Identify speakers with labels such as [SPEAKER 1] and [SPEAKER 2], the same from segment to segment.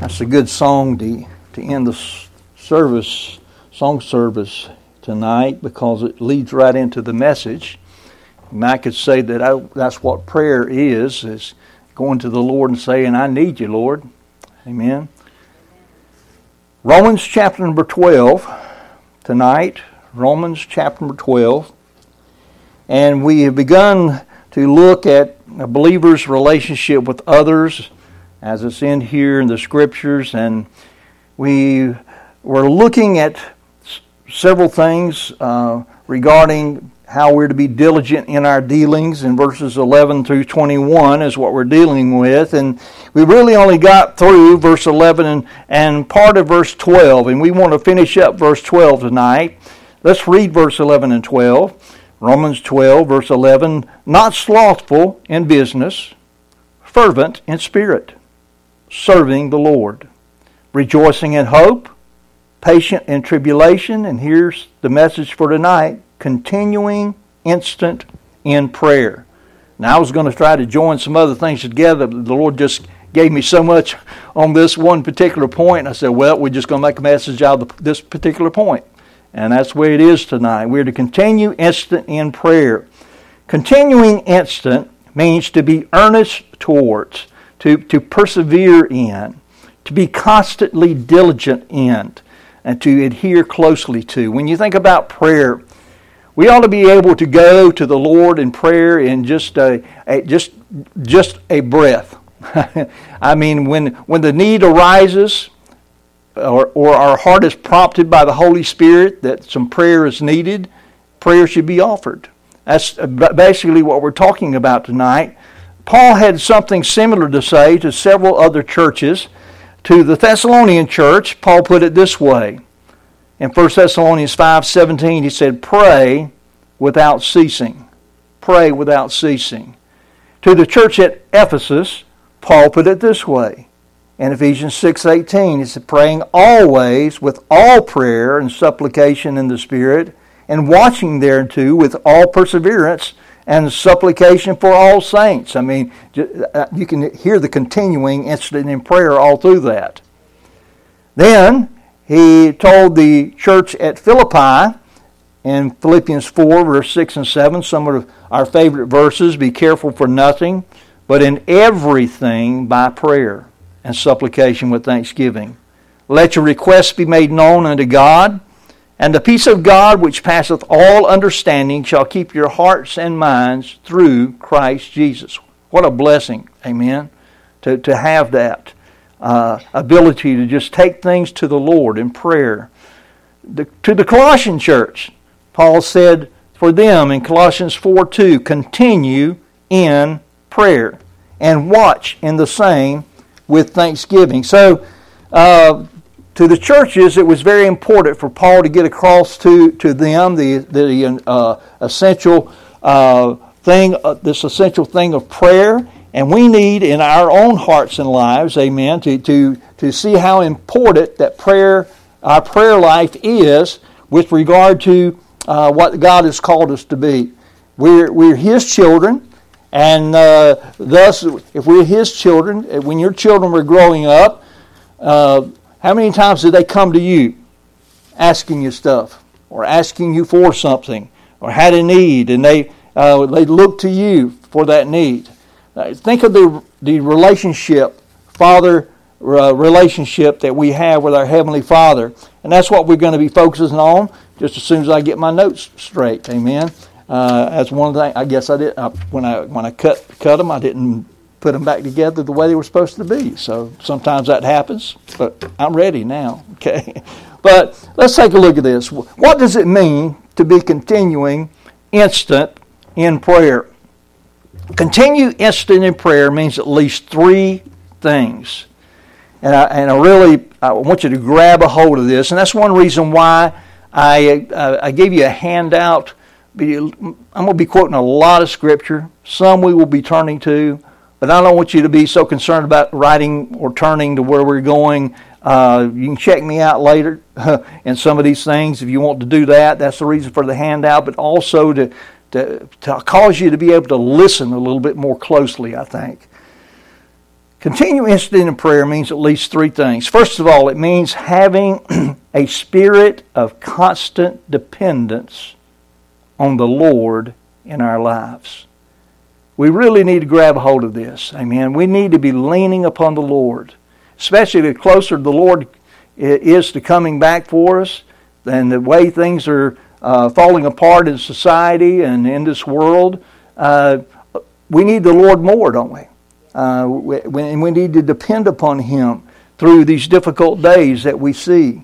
[SPEAKER 1] That's a good song to, to end the service, song service tonight because it leads right into the message. And I could say that I, that's what prayer is, is going to the Lord and saying, I need you, Lord. Amen. Romans chapter number 12 tonight. Romans chapter number 12. And we have begun to look at a believer's relationship with others as it's in here in the scriptures. And we were looking at several things uh, regarding how we're to be diligent in our dealings in verses 11 through 21 is what we're dealing with and we really only got through verse 11 and, and part of verse 12 and we want to finish up verse 12 tonight let's read verse 11 and 12 romans 12 verse 11 not slothful in business fervent in spirit serving the Lord, rejoicing in hope, patient in tribulation, and here's the message for tonight continuing instant in prayer. Now, I was going to try to join some other things together, but the Lord just gave me so much on this one particular point. I said, well, we're just going to make a message out of this particular point. And that's way it is tonight. We're to continue instant in prayer. Continuing instant means to be earnest towards to, to persevere in, to be constantly diligent in, and to adhere closely to. When you think about prayer, we ought to be able to go to the Lord in prayer in just a, a just just a breath. I mean, when when the need arises, or, or our heart is prompted by the Holy Spirit that some prayer is needed, prayer should be offered. That's uh, basically what we're talking about tonight. Paul had something similar to say to several other churches. To the Thessalonian church, Paul put it this way. In 1 Thessalonians 5:17, he said, "Pray without ceasing." Pray without ceasing. To the church at Ephesus, Paul put it this way. In Ephesians 6:18, he said, "Praying always with all prayer and supplication in the Spirit, and watching thereunto with all perseverance and supplication for all saints. I mean, uh, you can hear the continuing incident in prayer all through that. Then he told the church at Philippi in Philippians 4, verse 6 and 7, some of our favorite verses be careful for nothing, but in everything by prayer and supplication with thanksgiving. Let your requests be made known unto God and the peace of God, which passeth all understanding, shall keep your hearts and minds through Christ Jesus. What a blessing, amen, to, to have that uh, ability to just take things to the Lord in prayer. The, to the Colossian church, Paul said for them in Colossians 4 2, continue in prayer and watch in the same with thanksgiving. So, uh, to the churches, it was very important for Paul to get across to, to them the, the uh, essential uh, thing, uh, this essential thing of prayer. And we need in our own hearts and lives, amen, to, to, to see how important that prayer, our prayer life is with regard to uh, what God has called us to be. We're, we're His children, and uh, thus, if we're His children, when your children were growing up, uh, how many times did they come to you asking you stuff or asking you for something or had a need and they, uh, they looked to you for that need? Uh, think of the, the relationship, Father uh, relationship that we have with our Heavenly Father. And that's what we're going to be focusing on just as soon as I get my notes straight. Amen. Uh, that's one thing. I guess I did uh, when I when I cut cut them. I didn't put them back together the way they were supposed to be. So sometimes that happens, but I'm ready now. Okay. But let's take a look at this. What does it mean to be continuing instant in prayer? Continue instant in prayer means at least three things. And I, and I really I want you to grab a hold of this. And that's one reason why I, uh, I gave you a handout. I'm going to be quoting a lot of scripture. Some we will be turning to. But I don't want you to be so concerned about writing or turning to where we're going. Uh, you can check me out later in some of these things if you want to do that. That's the reason for the handout, but also to, to, to cause you to be able to listen a little bit more closely, I think. Continuing instant in prayer means at least three things. First of all, it means having a spirit of constant dependence on the Lord in our lives. We really need to grab a hold of this. Amen. We need to be leaning upon the Lord, especially the closer the Lord is to coming back for us and the way things are uh, falling apart in society and in this world. Uh, we need the Lord more, don't we? Uh, we, we need to depend upon Him through these difficult days that we see.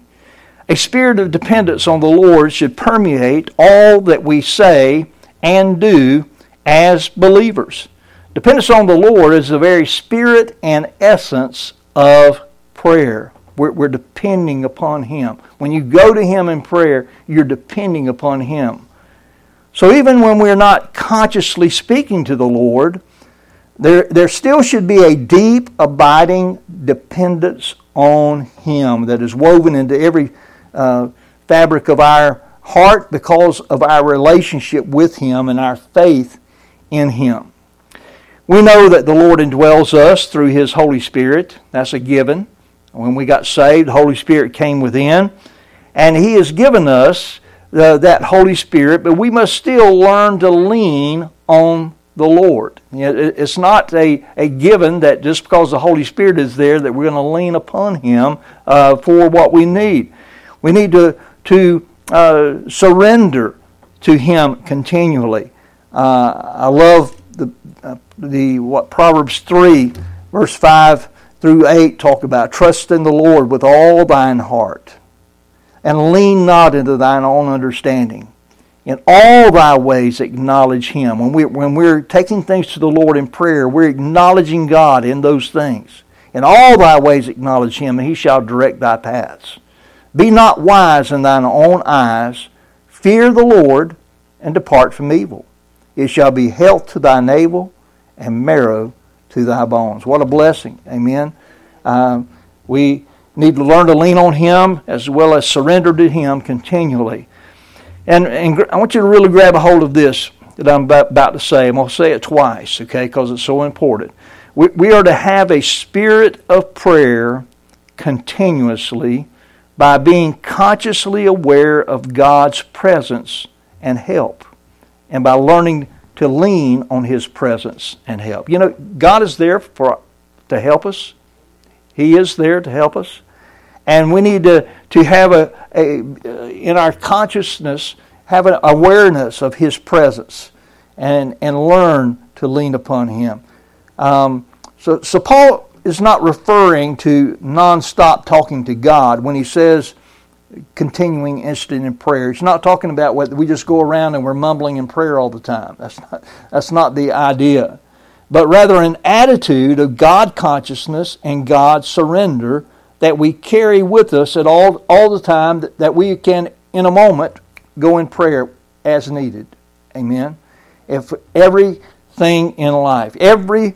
[SPEAKER 1] A spirit of dependence on the Lord should permeate all that we say and do as believers. Dependence on the Lord is the very spirit and essence of prayer. We're, we're, depending upon Him. When you go to Him in prayer, you're depending upon Him. So even when we're not consciously speaking to the Lord, there, there still should be a deep, abiding dependence on Him that is woven into every uh, fabric of our heart because of our relationship with Him and our faith in Him. We know that the Lord indwells us through His Holy Spirit. That's a given. When we got saved, the Holy Spirit came within, and He has given us the, that Holy Spirit, but we must still learn to lean on the Lord. It's not a, a given that just because the Holy Spirit is there that we're going to lean upon Him uh, for what we need. We need to, to uh, surrender to Him continually. Uh, I love the, uh, the what Proverbs 3, verse 5 through 8 talk about. Trust in the Lord with all thine heart, and lean not into thine own understanding. In all thy ways acknowledge him. When, we, when we're taking things to the Lord in prayer, we're acknowledging God in those things. In all thy ways acknowledge him, and he shall direct thy paths. Be not wise in thine own eyes. Fear the Lord, and depart from evil. It shall be health to thy navel and marrow to thy bones. What a blessing. Amen. Um, we need to learn to lean on Him as well as surrender to Him continually. And, and I want you to really grab a hold of this that I'm about, about to say. I'm going to say it twice, okay, because it's so important. We, we are to have a spirit of prayer continuously by being consciously aware of God's presence and help and by learning to lean on his presence and help. You know, God is there for to help us. He is there to help us. And we need to, to have a, a in our consciousness have an awareness of his presence and and learn to lean upon him. Um, so so Paul is not referring to nonstop talking to God when he says continuing instant in prayer. It's not talking about whether we just go around and we're mumbling in prayer all the time. That's not, that's not the idea. But rather an attitude of God consciousness and God surrender that we carry with us at all, all the time that, that we can, in a moment, go in prayer as needed. Amen. If everything in life, every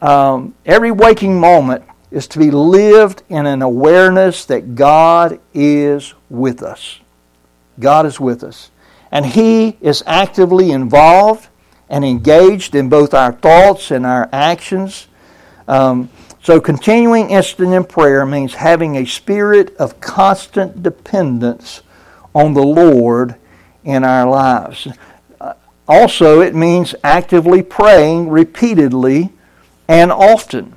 [SPEAKER 1] um, every waking moment is to be lived in an awareness that God is with us. God is with us. And He is actively involved and engaged in both our thoughts and our actions. Um, so, continuing instant in prayer means having a spirit of constant dependence on the Lord in our lives. Uh, also, it means actively praying repeatedly and often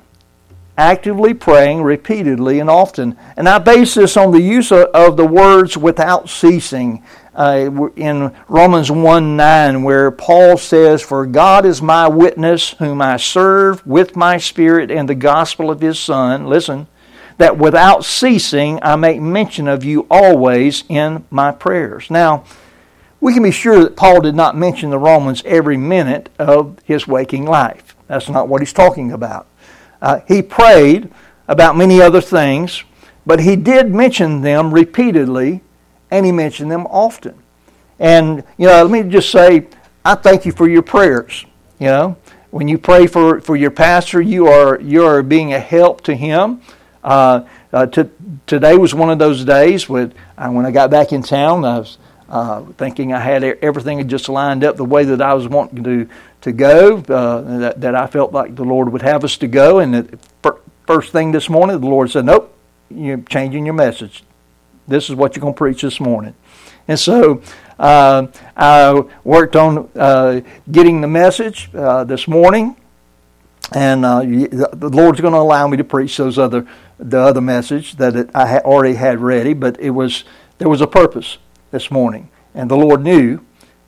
[SPEAKER 1] actively praying repeatedly and often. And I base this on the use of, of the words without ceasing uh, in Romans 1 9, where Paul says, For God is my witness, whom I serve with my spirit and the gospel of his Son. Listen, that without ceasing I make mention of you always in my prayers. Now, we can be sure that Paul did not mention the Romans every minute of his waking life. That's not what he's talking about. Uh, he prayed about many other things, but he did mention them repeatedly, and he mentioned them often. And, you know, let me just say, I thank you for your prayers. You know, when you pray for, for your pastor, you are, you are being a help to him. Uh, uh, to, today was one of those days when, uh, when I got back in town, I was uh, thinking I had everything just lined up the way that I was wanting to to go, uh, that, that I felt like the Lord would have us to go. And the first thing this morning, the Lord said, Nope, you're changing your message. This is what you're going to preach this morning. And so uh, I worked on uh, getting the message uh, this morning, and uh, the Lord's going to allow me to preach those other the other message that it, I already had ready. But it was there was a purpose this morning, and the Lord knew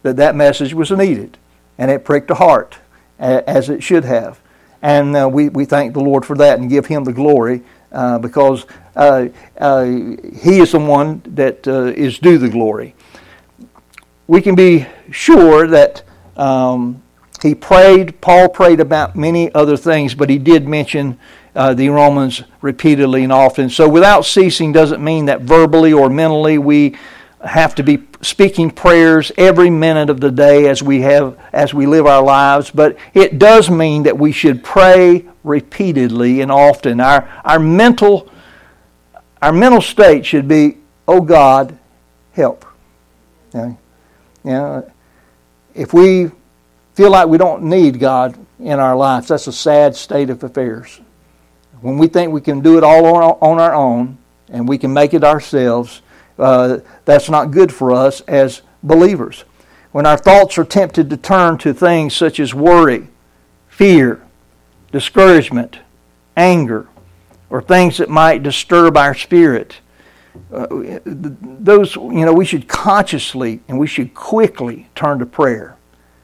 [SPEAKER 1] that that message was needed, and it pricked a heart as it should have. And uh, we, we thank the Lord for that and give Him the glory uh, because uh, uh, He is the one that uh, is due the glory. We can be sure that um, he prayed, Paul prayed about many other things, but he did mention uh, the Romans repeatedly and often. So without ceasing doesn't mean that verbally or mentally we have to be speaking prayers every minute of the day as we have as we live our lives. But it does mean that we should pray repeatedly and often. Our our mental our mental state should be oh god help. You know, if we feel like we don't need god in our lives that's a sad state of affairs. When we think we can do it all on our own and we can make it ourselves uh, that's not good for us as believers. When our thoughts are tempted to turn to things such as worry, fear, discouragement, anger, or things that might disturb our spirit, uh, those you know we should consciously and we should quickly turn to prayer.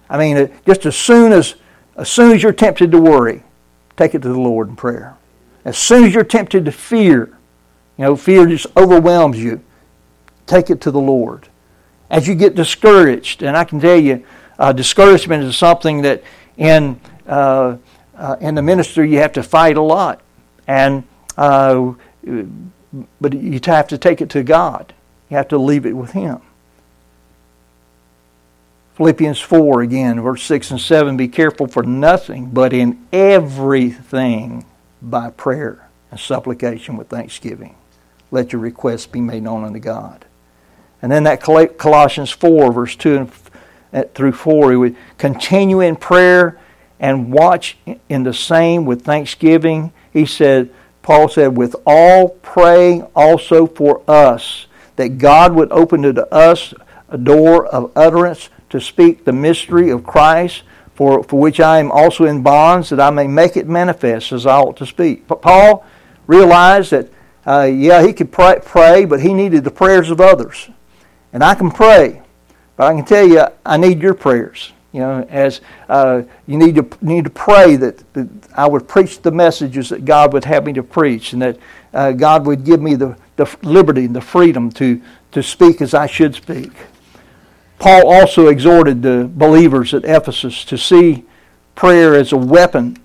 [SPEAKER 1] I mean, uh, just as soon as as soon as you're tempted to worry, take it to the Lord in prayer. As soon as you're tempted to fear, you know, fear just overwhelms you take it to the Lord. As you get discouraged, and I can tell you, uh, discouragement is something that in uh, uh, in the ministry you have to fight a lot, and uh, but you have to take it to God. You have to leave it with Him. Philippians 4 again, verse 6 and 7 Be careful for nothing, but in everything by prayer and supplication with thanksgiving. Let your requests be made known unto God. And then that Colossians 4, verse 2 through 4, he would continue in prayer and watch in the same with thanksgiving. He said, Paul said, with all praying also for us, that God would open to us a door of utterance to speak the mystery of Christ, for, for which I am also in bonds, that I may make it manifest as I ought to speak. But Paul realized that, uh, yeah, he could pray, pray, but he needed the prayers of others. And I can pray, but I can tell you, I need your prayers. You know, as uh, you need to need to pray that, that, I would preach the messages that God would have me to preach, and that uh, God would give me the, the liberty and the freedom to to speak as I should speak. Paul also exhorted the believers at Ephesus to see prayer as a weapon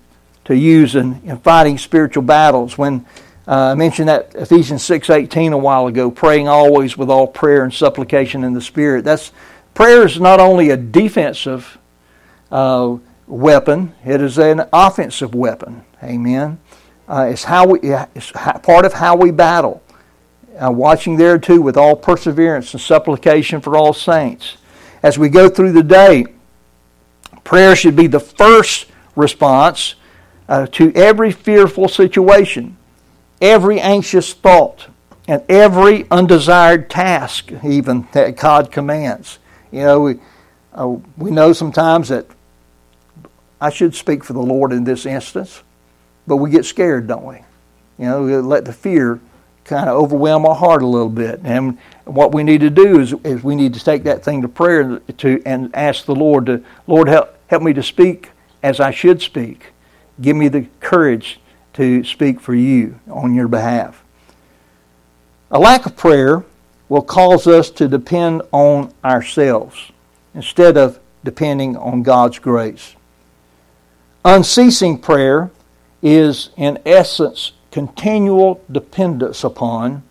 [SPEAKER 1] to use in, in fighting spiritual battles. When uh, I mentioned that Ephesians 6:18 a while ago, praying always with all prayer and supplication in the Spirit. That's prayer is not only a defensive uh, weapon; it is an offensive weapon. Amen. Uh, it's how we it's part of how we battle. Uh, watching there too with all perseverance and supplication for all saints. As we go through the day, prayer should be the first response uh, to every fearful situation every anxious thought and every undesired task, even that God commands. You know, we, uh, we know sometimes that I should speak for the Lord in this instance, but we get scared, don't we? You know, we let the fear kind of overwhelm our heart a little bit. And what we need to do is, is we need to take that thing to prayer to, and ask the Lord to, Lord, help, help me to speak as I should speak. Give me the courage to speak for you on your behalf. A lack of prayer will cause us to depend on ourselves instead of depending on God's grace. Unceasing prayer is, in essence, continual dependence upon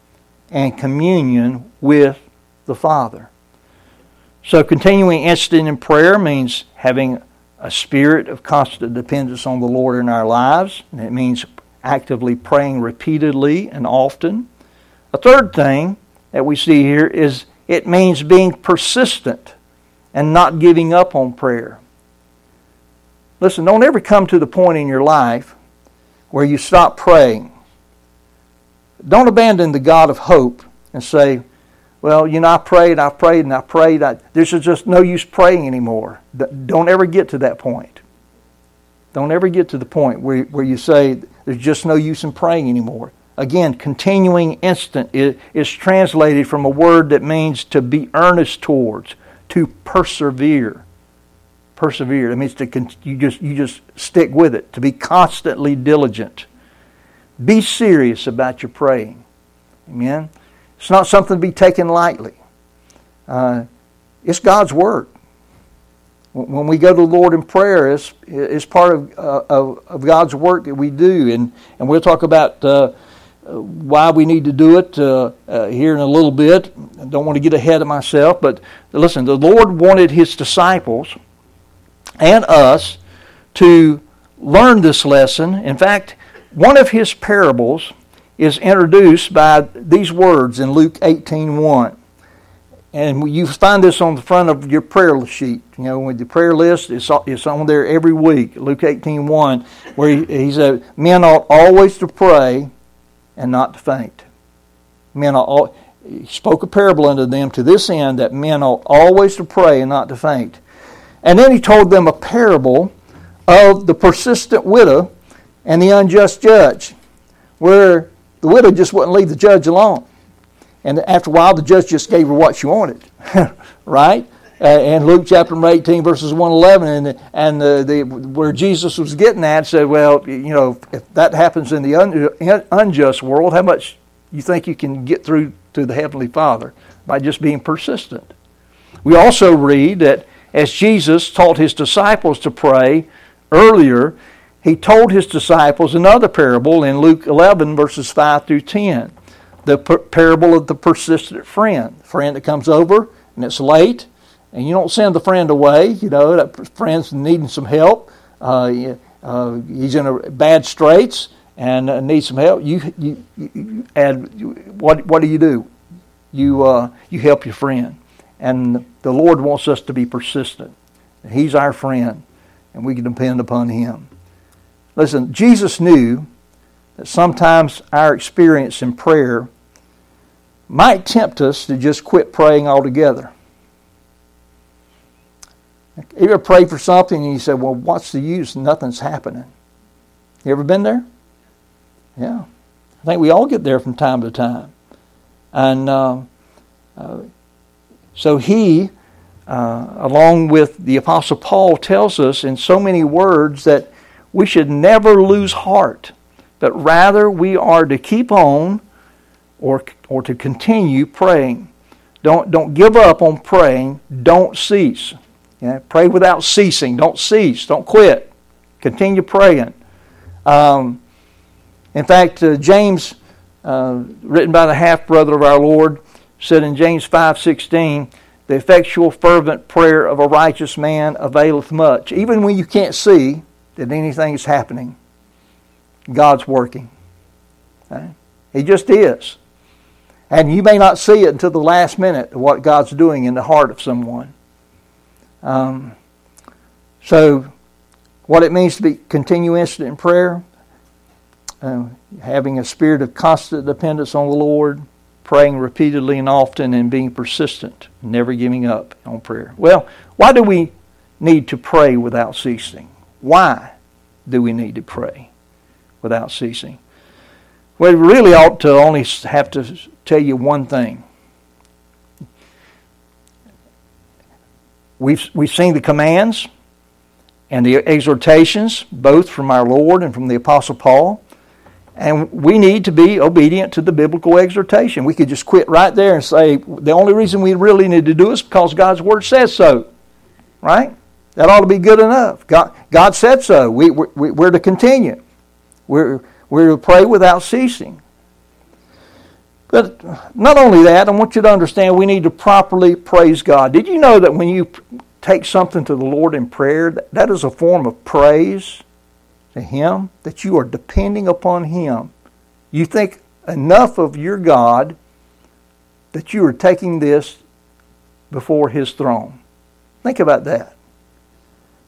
[SPEAKER 1] and communion with the Father. So, continuing instant in prayer means having a spirit of constant dependence on the Lord in our lives. And it means actively praying repeatedly and often. A third thing that we see here is it means being persistent and not giving up on prayer. Listen, don't ever come to the point in your life where you stop praying. Don't abandon the God of hope and say, well, you know, I prayed, I prayed, and I prayed. I, this is just no use praying anymore. Don't ever get to that point. Don't ever get to the point where, where you say, there's just no use in praying anymore. Again, continuing instant is, translated from a word that means to be earnest towards, to persevere. Persevere. It means to you just you just stick with it, to be constantly diligent. Be serious about your praying. Amen. It's not something to be taken lightly. Uh, it's God's work. When we go to the Lord in prayer, it's, it's part of, uh, of, of, God's work that we do. And, and we'll talk about uh, why we need to do it uh, uh, here in a little bit. I don't want to get ahead of myself, but listen, the Lord wanted His disciples and us to learn this lesson. In fact, one of His parables is introduced by these words in Luke 18:1. And you find this on the front of your prayer sheet. You know, with the prayer list, it's, it's on there every week. Luke 18:1, where he, he said, "Men ought always to pray and not to faint." Men ought he spoke a parable unto them to this end that men ought always to pray and not to faint. And then he told them a parable of the persistent widow and the unjust judge, where the widow just wouldn't leave the judge alone. And after a while, the judge just gave her what she wanted, right? Uh, and Luke chapter 18, verses 1 11, and, and the, the, where Jesus was getting at said, Well, you know, if that happens in the un, unjust world, how much you think you can get through to the Heavenly Father? By just being persistent. We also read that as Jesus taught his disciples to pray earlier, he told his disciples another parable in Luke 11, verses 5 through 10. The parable of the persistent friend. Friend that comes over and it's late, and you don't send the friend away. You know, that friend's needing some help. Uh, uh, he's in a bad straits and uh, needs some help. You, you, you and what, what do you do? You, uh, you help your friend. And the Lord wants us to be persistent. He's our friend, and we can depend upon Him. Listen, Jesus knew that sometimes our experience in prayer might tempt us to just quit praying altogether. You ever prayed for something and you say, Well, what's the use? Nothing's happening. You ever been there? Yeah. I think we all get there from time to time. And uh, uh, so he, uh, along with the Apostle Paul, tells us in so many words that we should never lose heart, but rather we are to keep on or, or to continue praying. Don't, don't give up on praying. Don't cease. Pray without ceasing. Don't cease. Don't quit. Continue praying. Um, in fact, uh, James, uh, written by the half brother of our Lord, said in James 5:16, "The effectual fervent prayer of a righteous man availeth much." Even when you can't see, that anything is happening. God's working. Okay? He just is. And you may not see it until the last minute what God's doing in the heart of someone. Um, so, what it means to be continue instant in prayer, uh, having a spirit of constant dependence on the Lord, praying repeatedly and often, and being persistent, never giving up on prayer. Well, why do we need to pray without ceasing? Why do we need to pray without ceasing? We really ought to only have to tell you one thing. We've, we've seen the commands and the exhortations, both from our Lord and from the Apostle Paul. And we need to be obedient to the biblical exhortation. We could just quit right there and say, the only reason we really need to do is because God's Word says so. Right? That ought to be good enough. God, God said so. We, we, we're to continue. We're, we're to pray without ceasing. But not only that, I want you to understand we need to properly praise God. Did you know that when you take something to the Lord in prayer, that is a form of praise to Him, that you are depending upon Him? You think enough of your God that you are taking this before His throne. Think about that.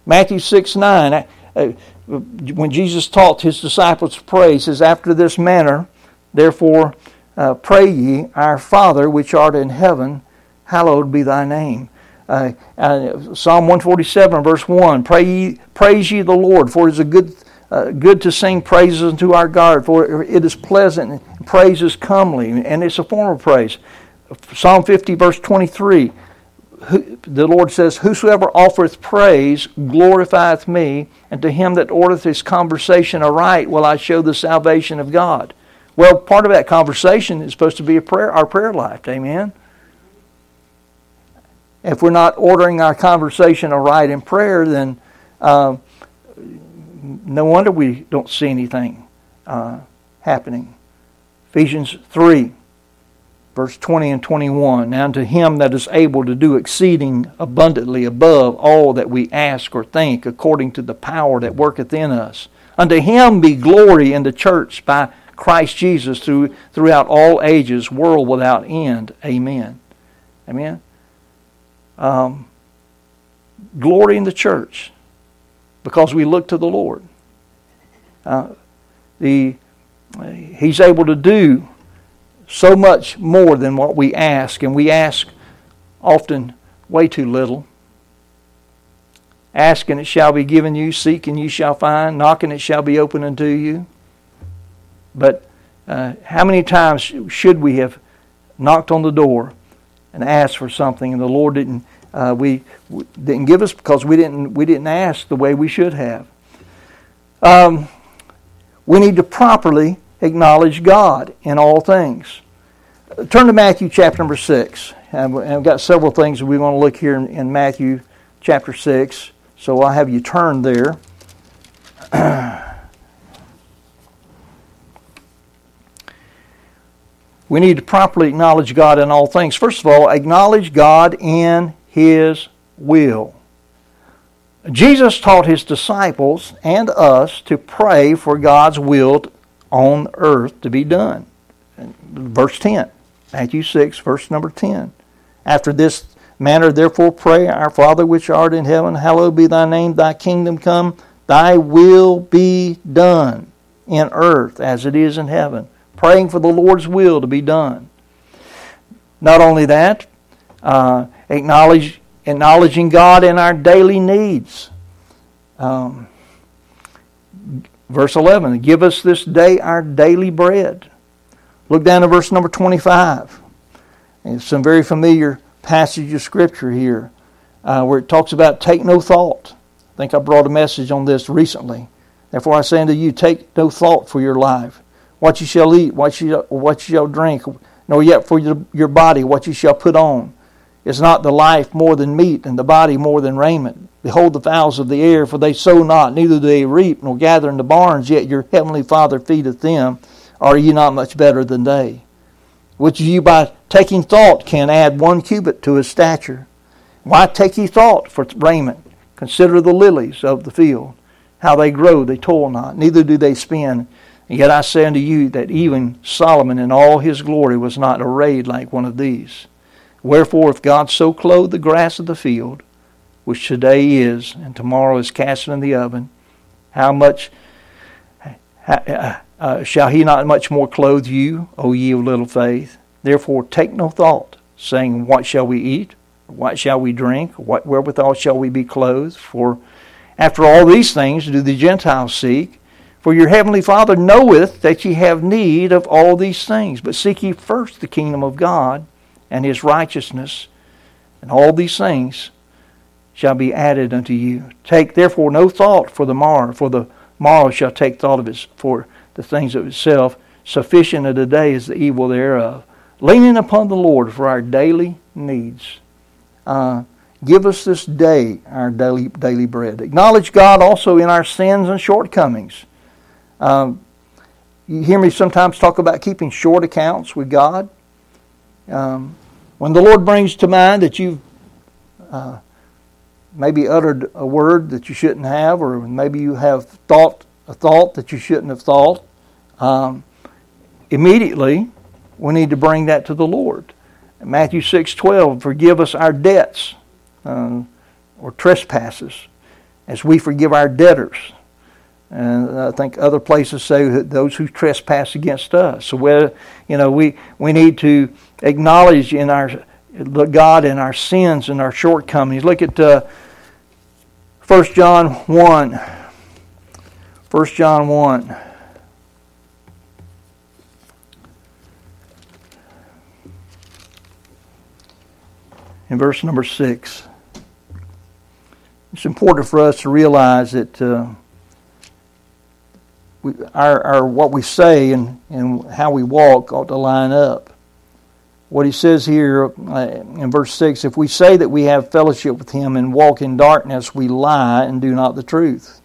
[SPEAKER 1] Matthew 6 9. uh, when Jesus taught his disciples to pray, he says, After this manner, therefore, uh, pray ye, Our Father which art in heaven, hallowed be thy name. Uh, uh, Psalm 147, verse 1 Pray ye, Praise ye the Lord, for it is a good, uh, good to sing praises unto our God, for it is pleasant, praise is comely, and it's a form of praise. Psalm 50, verse 23 the Lord says, Whosoever offereth praise glorifieth me, and to him that ordereth his conversation aright will I show the salvation of God. Well, part of that conversation is supposed to be a prayer, our prayer life. Amen. If we're not ordering our conversation aright in prayer, then uh, no wonder we don't see anything uh, happening. Ephesians 3 verse 20 and 21 Now to him that is able to do exceeding abundantly above all that we ask or think, according to the power that worketh in us. Unto him be glory in the church by Christ Jesus through, throughout all ages, world without end. Amen. Amen. Um, glory in the church because we look to the Lord. Uh, the, he's able to do so much more than what we ask, and we ask often way too little. Ask and it shall be given you, seek and you shall find, knock and it shall be opened unto you. But uh, how many times should we have knocked on the door and asked for something, and the Lord didn't? Uh, we, we, didn't give us because we didn't we didn't ask the way we should have. Um, we need to properly acknowledge God in all things. Turn to Matthew chapter number 6. And we've got several things we want to look here in, in Matthew chapter 6. So I'll have you turn there. we need to properly acknowledge God in all things. First of all, acknowledge God in His will. Jesus taught His disciples and us to pray for God's will on earth to be done. Verse 10, Matthew 6, verse number 10. After this manner, therefore, pray, Our Father which art in heaven, hallowed be thy name, thy kingdom come, thy will be done in earth as it is in heaven. Praying for the Lord's will to be done. Not only that, uh, acknowledge, acknowledging God in our daily needs. Um, Verse 11, give us this day our daily bread. Look down to verse number 25. It's some very familiar passage of Scripture here uh, where it talks about take no thought. I think I brought a message on this recently. Therefore I say unto you, take no thought for your life. What you shall eat, what you, what you shall drink, nor yet for your body what you shall put on. Is not the life more than meat, and the body more than raiment? Behold the fowls of the air, for they sow not, neither do they reap, nor gather in the barns, yet your heavenly Father feedeth them. Are ye not much better than they? Which you by taking thought can add one cubit to his stature. Why take ye thought for raiment? Consider the lilies of the field, how they grow, they toil not, neither do they spin. Yet I say unto you that even Solomon in all his glory was not arrayed like one of these. Wherefore, if God so clothe the grass of the field, which today is and tomorrow is cast in the oven, how much uh, uh, shall he not much more clothe you, O ye of little faith? Therefore take no thought, saying, What shall we eat? What shall we drink? What wherewithal shall we be clothed? For after all these things do the Gentiles seek. For your heavenly Father knoweth that ye have need of all these things. But seek ye first the kingdom of God and his righteousness, and all these things shall be added unto you. Take therefore no thought for the morrow, for the morrow shall take thought of its for the things of itself. Sufficient of the day is the evil thereof. Leaning upon the Lord for our daily needs. Uh, give us this day our daily daily bread. Acknowledge God also in our sins and shortcomings. Um, you hear me sometimes talk about keeping short accounts with God. Um, when the Lord brings to mind that you've uh, maybe uttered a word that you shouldn't have, or maybe you have thought a thought that you shouldn't have thought, um, immediately we need to bring that to the Lord. Matthew six twelve, forgive us our debts uh, or trespasses, as we forgive our debtors. And I think other places say that those who trespass against us. So we, you know, we, we need to acknowledge in our God in our sins and our shortcomings. Look at uh, 1 John 1. 1 John 1. In verse number 6. It's important for us to realize that uh, we, our, our, what we say and, and how we walk ought to line up. What he says here uh, in verse 6 if we say that we have fellowship with him and walk in darkness, we lie and do not the truth.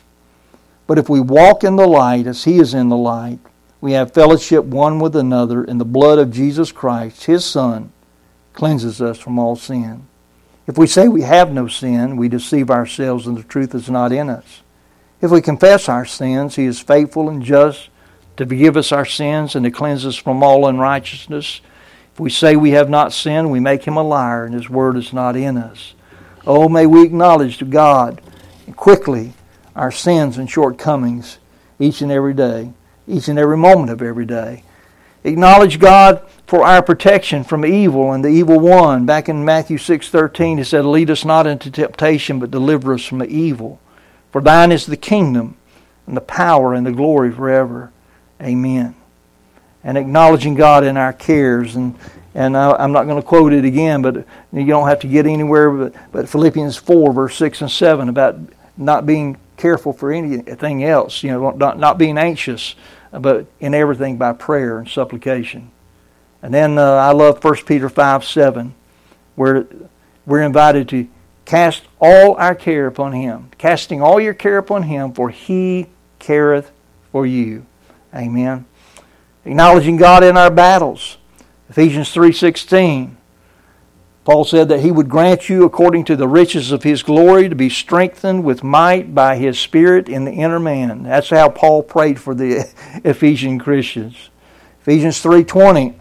[SPEAKER 1] But if we walk in the light as he is in the light, we have fellowship one with another, and the blood of Jesus Christ, his Son, cleanses us from all sin. If we say we have no sin, we deceive ourselves and the truth is not in us. If we confess our sins, He is faithful and just to forgive us our sins and to cleanse us from all unrighteousness. If we say we have not sinned, we make Him a liar and His word is not in us. Oh, may we acknowledge to God quickly our sins and shortcomings each and every day, each and every moment of every day. Acknowledge God for our protection from evil and the evil one. Back in Matthew 6:13 he said, "Lead us not into temptation, but deliver us from evil. For thine is the kingdom and the power and the glory forever." Amen. And acknowledging God in our cares and and I, am not going to quote it again, but you don't have to get anywhere. But, but Philippians 4, verse 6 and 7, about not being careful for anything else, you know, not, not being anxious, but in everything by prayer and supplication. And then uh, I love 1 Peter 5 7, where we're invited to cast all our care upon Him. Casting all your care upon Him, for He careth for you. Amen. Acknowledging God in our battles. Ephesians 3:16. Paul said that he would grant you according to the riches of his glory to be strengthened with might by his spirit in the inner man. That's how Paul prayed for the Ephesian Christians. Ephesians 3:20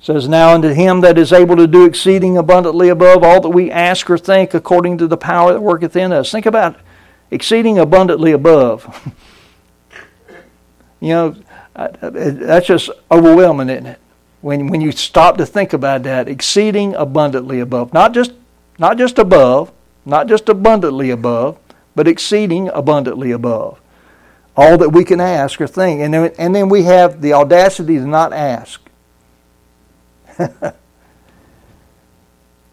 [SPEAKER 1] says, Now unto him that is able to do exceeding abundantly above all that we ask or think according to the power that worketh in us. Think about exceeding abundantly above. you know, that's just overwhelming, isn't it? When, when you stop to think about that, exceeding abundantly above. Not just, not just above, not just abundantly above, but exceeding abundantly above. All that we can ask or think. And then, and then we have the audacity to not ask.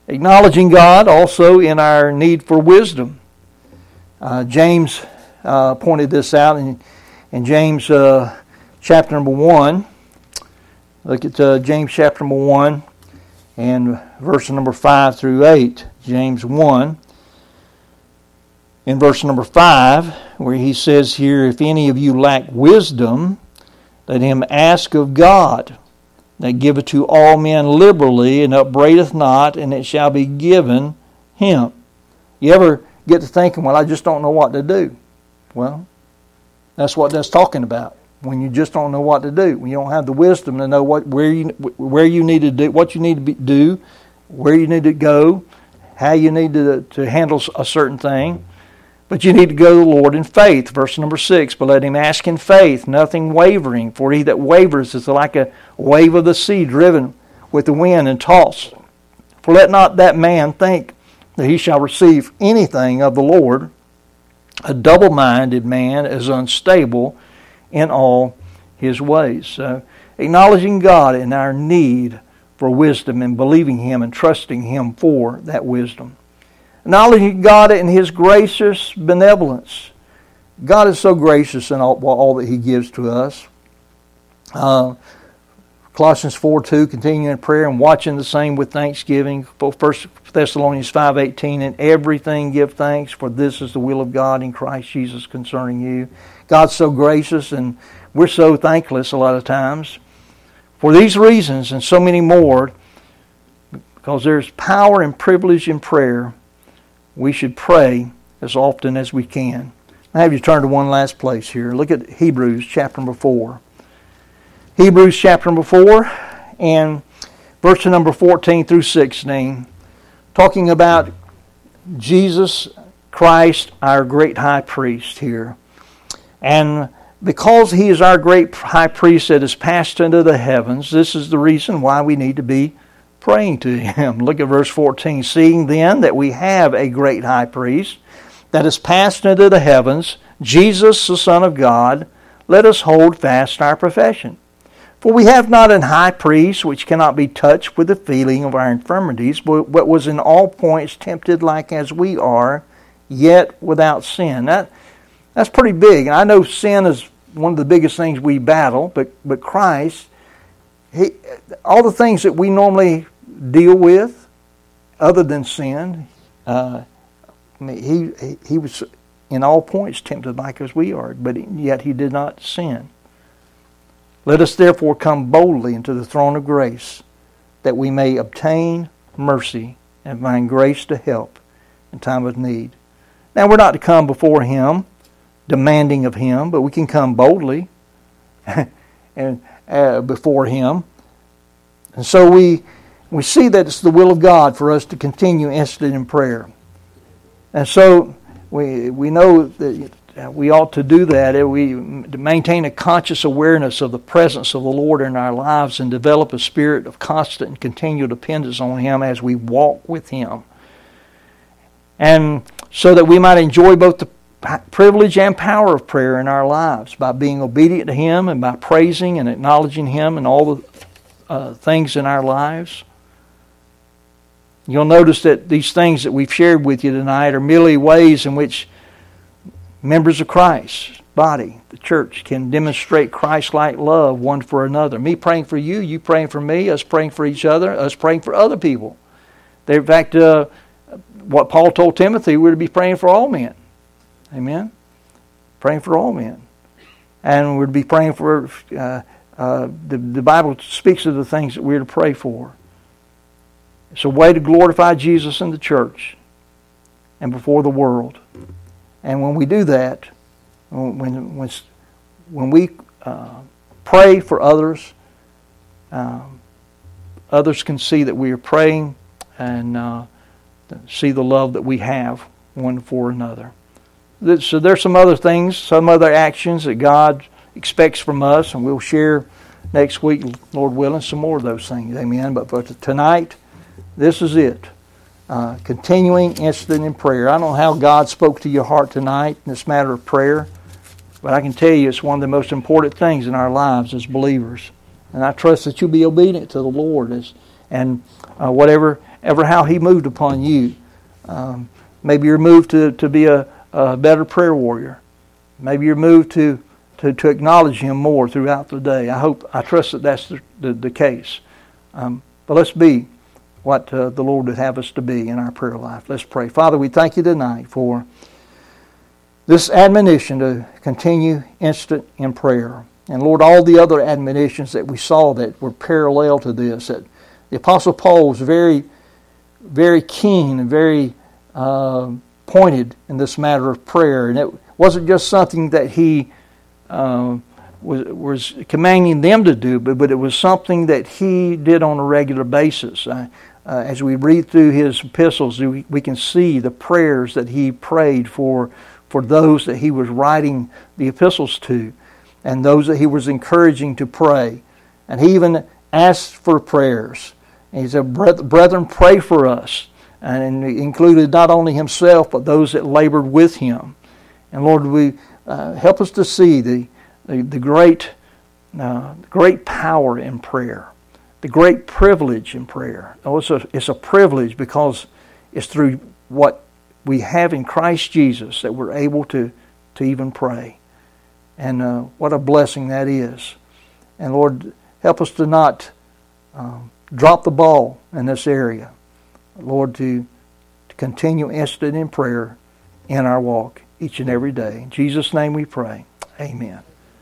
[SPEAKER 1] Acknowledging God also in our need for wisdom. Uh, James uh, pointed this out in, in James uh, chapter number 1. Look at uh, James chapter number 1 and verse number 5 through 8. James 1. In verse number 5, where he says here, If any of you lack wisdom, let him ask of God that giveth to all men liberally and upbraideth not, and it shall be given him. You ever get to thinking, well, I just don't know what to do? Well, that's what that's talking about. When you just don't know what to do, when you don't have the wisdom to know what where you where you need to do, what you need to be, do, where you need to go, how you need to to handle a certain thing. But you need to go to the Lord in faith. Verse number six, but let him ask in faith, nothing wavering, for he that wavers is like a wave of the sea driven with the wind and tossed. For let not that man think that he shall receive anything of the Lord. A double minded man is unstable in all his ways. So, acknowledging God in our need for wisdom and believing Him and trusting Him for that wisdom. Acknowledging God in His gracious benevolence. God is so gracious in all, all that He gives to us. Uh, Colossians 4 2, continuing in prayer and watching the same with thanksgiving. 1 Thessalonians five eighteen, and everything give thanks, for this is the will of God in Christ Jesus concerning you. God's so gracious, and we're so thankless a lot of times. For these reasons and so many more, because there's power and privilege in prayer, we should pray as often as we can. I have you turn to one last place here. Look at Hebrews chapter number 4. Hebrews chapter number 4 and verse number 14 through 16, talking about Jesus Christ, our great high priest here. And because he is our great high priest that has passed into the heavens, this is the reason why we need to be praying to him. Look at verse 14. Seeing then that we have a great high priest that has passed into the heavens, Jesus, the Son of God, let us hold fast our profession. For we have not an high priest which cannot be touched with the feeling of our infirmities, but was in all points tempted like as we are, yet without sin. That, that's pretty big. And I know sin is one of the biggest things we battle, but, but Christ, he, all the things that we normally deal with, other than sin, uh, he, he, he was in all points tempted like as we are, but yet he did not sin. Let us therefore come boldly into the throne of grace, that we may obtain mercy and find grace to help in time of need. Now we're not to come before him demanding of him, but we can come boldly and uh, before him. And so we we see that it's the will of God for us to continue instant in prayer. And so we we know that we ought to do that. We maintain a conscious awareness of the presence of the Lord in our lives and develop a spirit of constant and continual dependence on Him as we walk with Him. And so that we might enjoy both the privilege and power of prayer in our lives by being obedient to Him and by praising and acknowledging Him in all the uh, things in our lives. You'll notice that these things that we've shared with you tonight are merely ways in which members of Christ's body, the church, can demonstrate Christ like love one for another. Me praying for you, you praying for me, us praying for each other, us praying for other people. In fact, uh, what Paul told Timothy, we're to be praying for all men. Amen? Praying for all men. And we're to be praying for, uh, uh, the, the Bible speaks of the things that we're to pray for. It's a way to glorify Jesus in the church and before the world. And when we do that, when, when, when we uh, pray for others, um, others can see that we are praying and uh, see the love that we have one for another. So there's some other things, some other actions that God expects from us, and we'll share next week, Lord willing, some more of those things. Amen. But for tonight, this is it. Uh, continuing instant in prayer. I don't know how God spoke to your heart tonight in this matter of prayer, but I can tell you it's one of the most important things in our lives as believers. And I trust that you'll be obedient to the Lord as, and uh, whatever ever how He moved upon you. Um, maybe you're moved to, to be a, a better prayer warrior. Maybe you're moved to, to, to acknowledge Him more throughout the day. I hope, I trust that that's the, the, the case. Um, but let's be what uh, the Lord would have us to be in our prayer life. Let's pray. Father, we thank you tonight for this admonition to continue instant in prayer. And Lord, all the other admonitions that we saw that were parallel to this, that the Apostle Paul was very, very keen and very uh, pointed in this matter of prayer. And it wasn't just something that he uh, was, was commanding them to do, but, but it was something that he did on a regular basis. Uh, uh, as we read through his epistles, we, we can see the prayers that he prayed for, for those that he was writing the epistles to and those that he was encouraging to pray. And he even asked for prayers. And he said, Brethren, pray for us. And included not only himself, but those that labored with him. And Lord, we uh, help us to see the, the, the great, uh, great power in prayer the great privilege in prayer. Oh, it's a, it's a privilege because it's through what we have in Christ Jesus that we're able to, to even pray. And uh, what a blessing that is. And Lord, help us to not um, drop the ball in this area. Lord, to, to continue instant in prayer in our walk each and every day. In Jesus' name we pray. Amen.